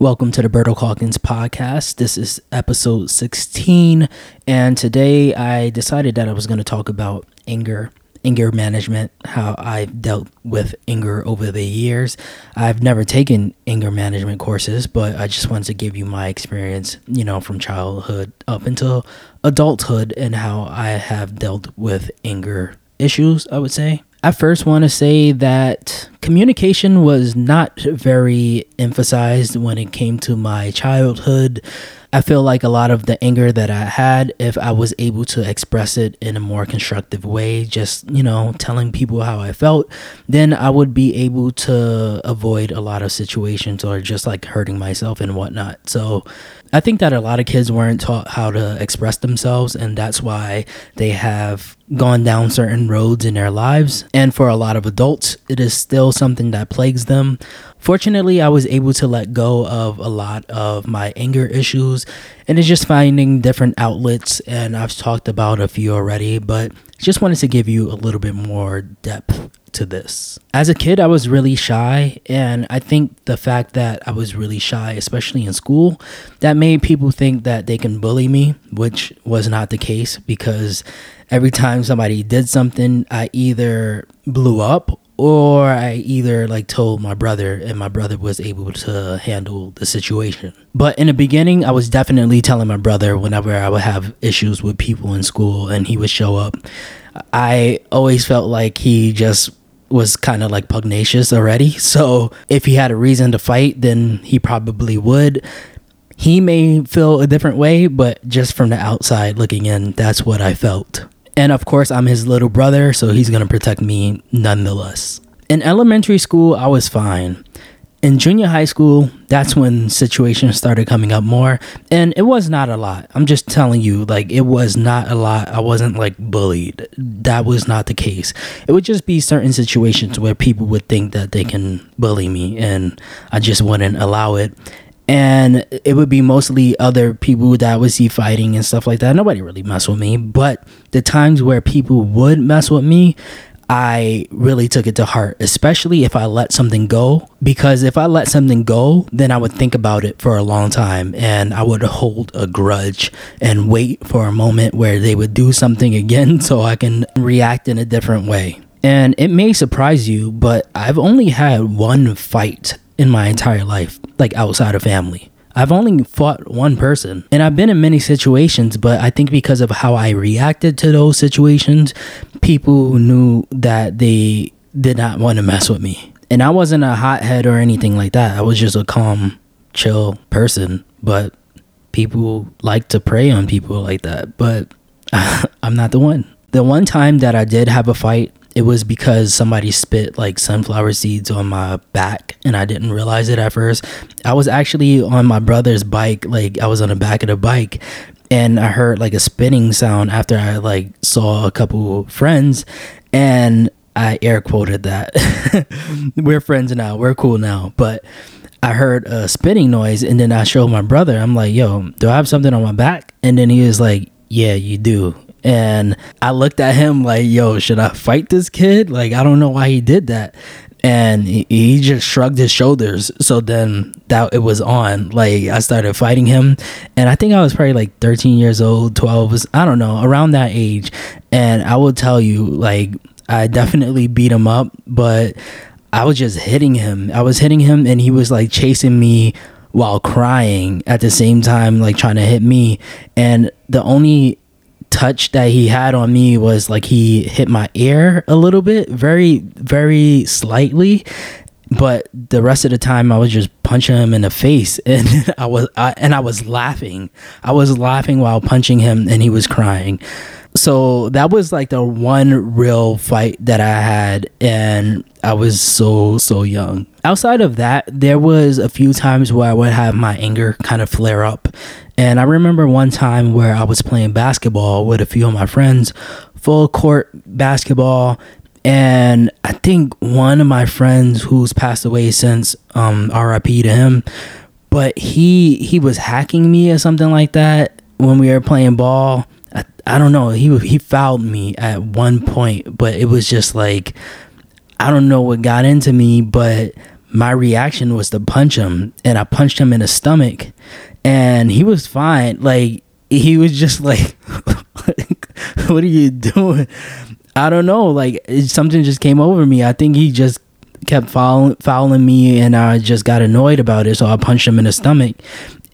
Welcome to the Berto Hawkins podcast. This is episode 16, and today I decided that I was going to talk about anger, anger management, how I've dealt with anger over the years. I've never taken anger management courses, but I just wanted to give you my experience, you know, from childhood up until adulthood and how I have dealt with anger issues, I would say. I first want to say that communication was not very emphasized when it came to my childhood. I feel like a lot of the anger that I had, if I was able to express it in a more constructive way, just, you know, telling people how I felt, then I would be able to avoid a lot of situations or just like hurting myself and whatnot. So I think that a lot of kids weren't taught how to express themselves, and that's why they have gone down certain roads in their lives. And for a lot of adults, it is still something that plagues them. Fortunately, I was able to let go of a lot of my anger issues and it's just finding different outlets. And I've talked about a few already, but just wanted to give you a little bit more depth to this. As a kid, I was really shy, and I think the fact that I was really shy, especially in school, that made people think that they can bully me, which was not the case because every time somebody did something, I either blew up or I either like told my brother and my brother was able to handle the situation. But in the beginning, I was definitely telling my brother whenever I would have issues with people in school and he would show up. I always felt like he just was kind of like pugnacious already. So if he had a reason to fight, then he probably would. He may feel a different way, but just from the outside looking in, that's what I felt. And of course, I'm his little brother, so he's gonna protect me nonetheless. In elementary school, I was fine. In junior high school, that's when situations started coming up more, and it was not a lot. I'm just telling you, like, it was not a lot. I wasn't like bullied. That was not the case. It would just be certain situations where people would think that they can bully me, and I just wouldn't allow it and it would be mostly other people that I would see fighting and stuff like that. Nobody really mess with me, but the times where people would mess with me, I really took it to heart, especially if I let something go. Because if I let something go, then I would think about it for a long time and I would hold a grudge and wait for a moment where they would do something again so I can react in a different way. And it may surprise you, but I've only had one fight in my entire life, like outside of family. I've only fought one person and I've been in many situations, but I think because of how I reacted to those situations, people knew that they did not want to mess with me. And I wasn't a hothead or anything like that. I was just a calm, chill person, but people like to prey on people like that. But I'm not the one. The one time that I did have a fight, it was because somebody spit like sunflower seeds on my back and I didn't realize it at first. I was actually on my brother's bike, like I was on the back of the bike and I heard like a spinning sound after I like saw a couple friends and I air quoted that. we're friends now, we're cool now, but I heard a spinning noise and then I showed my brother. I'm like, "Yo, do I have something on my back?" And then he was like, "Yeah, you do." And I looked at him like, yo, should I fight this kid? Like, I don't know why he did that. And he, he just shrugged his shoulders. So then that it was on. Like, I started fighting him. And I think I was probably like 13 years old, 12, I don't know, around that age. And I will tell you, like, I definitely beat him up, but I was just hitting him. I was hitting him, and he was like chasing me while crying at the same time, like trying to hit me. And the only touch that he had on me was like he hit my ear a little bit, very, very slightly. But the rest of the time, I was just punching him in the face, and I was, I, and I was laughing. I was laughing while punching him, and he was crying. So that was like the one real fight that I had, and I was so so young. Outside of that, there was a few times where I would have my anger kind of flare up, and I remember one time where I was playing basketball with a few of my friends, full court basketball. And I think one of my friends who's passed away since, um, RIP to him, but he he was hacking me or something like that when we were playing ball. I, I don't know. He he fouled me at one point, but it was just like I don't know what got into me, but my reaction was to punch him and I punched him in the stomach and he was fine. Like he was just like, what are you doing? I don't know. Like something just came over me. I think he just kept following me and I just got annoyed about it. So I punched him in the stomach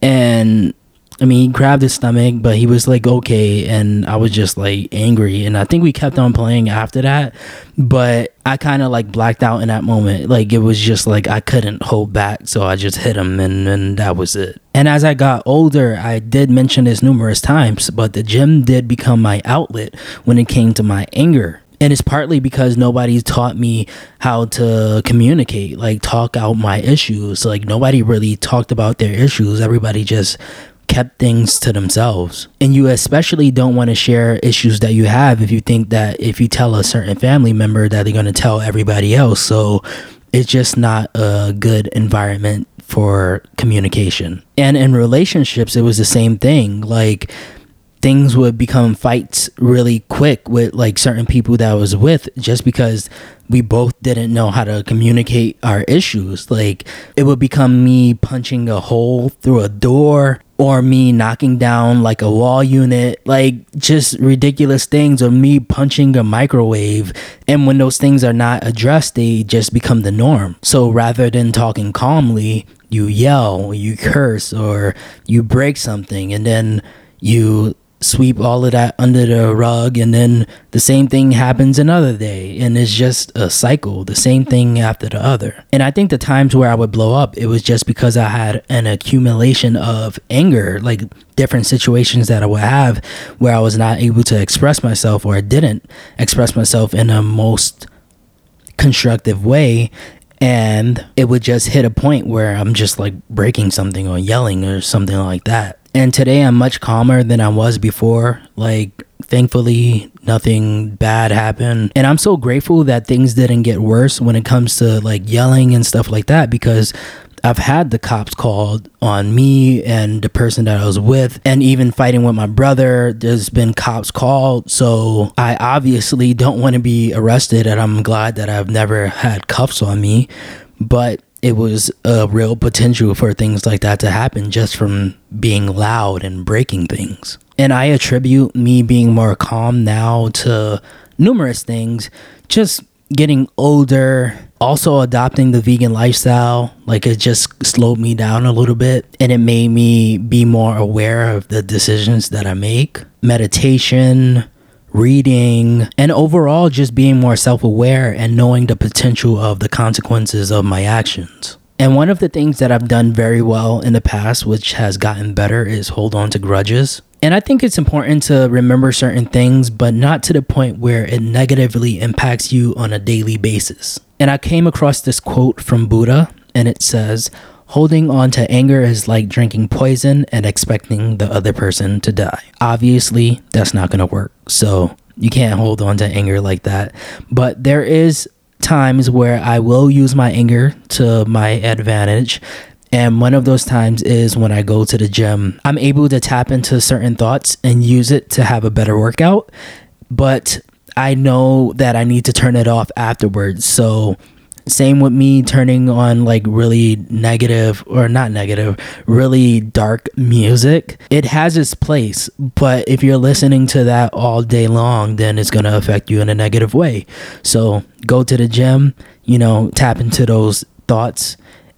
and I mean, he grabbed his stomach, but he was like okay, and I was just like angry, and I think we kept on playing after that, but I kind of like blacked out in that moment. Like it was just like I couldn't hold back, so I just hit him, and and that was it. And as I got older, I did mention this numerous times, but the gym did become my outlet when it came to my anger and it's partly because nobody taught me how to communicate like talk out my issues like nobody really talked about their issues everybody just kept things to themselves. And you especially don't want to share issues that you have if you think that if you tell a certain family member that they're going to tell everybody else. So it's just not a good environment for communication. And in relationships, it was the same thing. Like, things would become fights really quick with like certain people that I was with just because we both didn't know how to communicate our issues. Like it would become me punching a hole through a door or me knocking down like a wall unit, like just ridiculous things, or me punching a microwave. And when those things are not addressed, they just become the norm. So rather than talking calmly, you yell, you curse, or you break something, and then you sweep all of that under the rug and then the same thing happens another day and it's just a cycle the same thing after the other. And i think the times where i would blow up it was just because i had an accumulation of anger like different situations that i would have where i was not able to express myself or i didn't express myself in a most constructive way. And it would just hit a point where i'm just like breaking something or yelling or something like that and today I'm much calmer than I was before. Like, thankfully, nothing bad happened. And I'm so grateful that things didn't get worse when it comes to like yelling and stuff like that because I've had the cops called on me and the person that I was with, and even fighting with my brother. There's been cops called. So I obviously don't want to be arrested, and I'm glad that I've never had cuffs on me. But it was a real potential for things like that to happen just from being loud and breaking things. And I attribute me being more calm now to numerous things, just getting older, also adopting the vegan lifestyle. Like it just slowed me down a little bit and it made me be more aware of the decisions that I make. Meditation, reading, and overall just being more self aware and knowing the potential of the consequences of my actions. And one of the things that I've done very well in the past, which has gotten better, is hold on to grudges. And I think it's important to remember certain things, but not to the point where it negatively impacts you on a daily basis. And I came across this quote from Buddha, and it says, Holding on to anger is like drinking poison and expecting the other person to die. Obviously, that's not going to work. So, you can't hold on to anger like that. But there is times where I will use my anger to my advantage. And one of those times is when I go to the gym. I'm able to tap into certain thoughts and use it to have a better workout. But I know that I need to turn it off afterwards. So same with me turning on like really negative or not negative, really dark music. It has its place, but if you're listening to that all day long, then it's going to affect you in a negative way. So go to the gym, you know, tap into those thoughts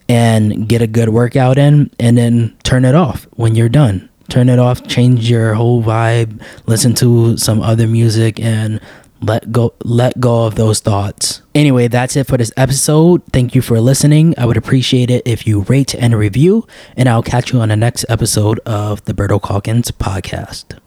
and get a good workout in and then turn it off when you're done. Turn it off, change your whole vibe, listen to some other music and let go let go of those thoughts. Anyway, that's it for this episode. Thank you for listening. I would appreciate it if you rate and review, and I'll catch you on the next episode of the Berto Calkins podcast.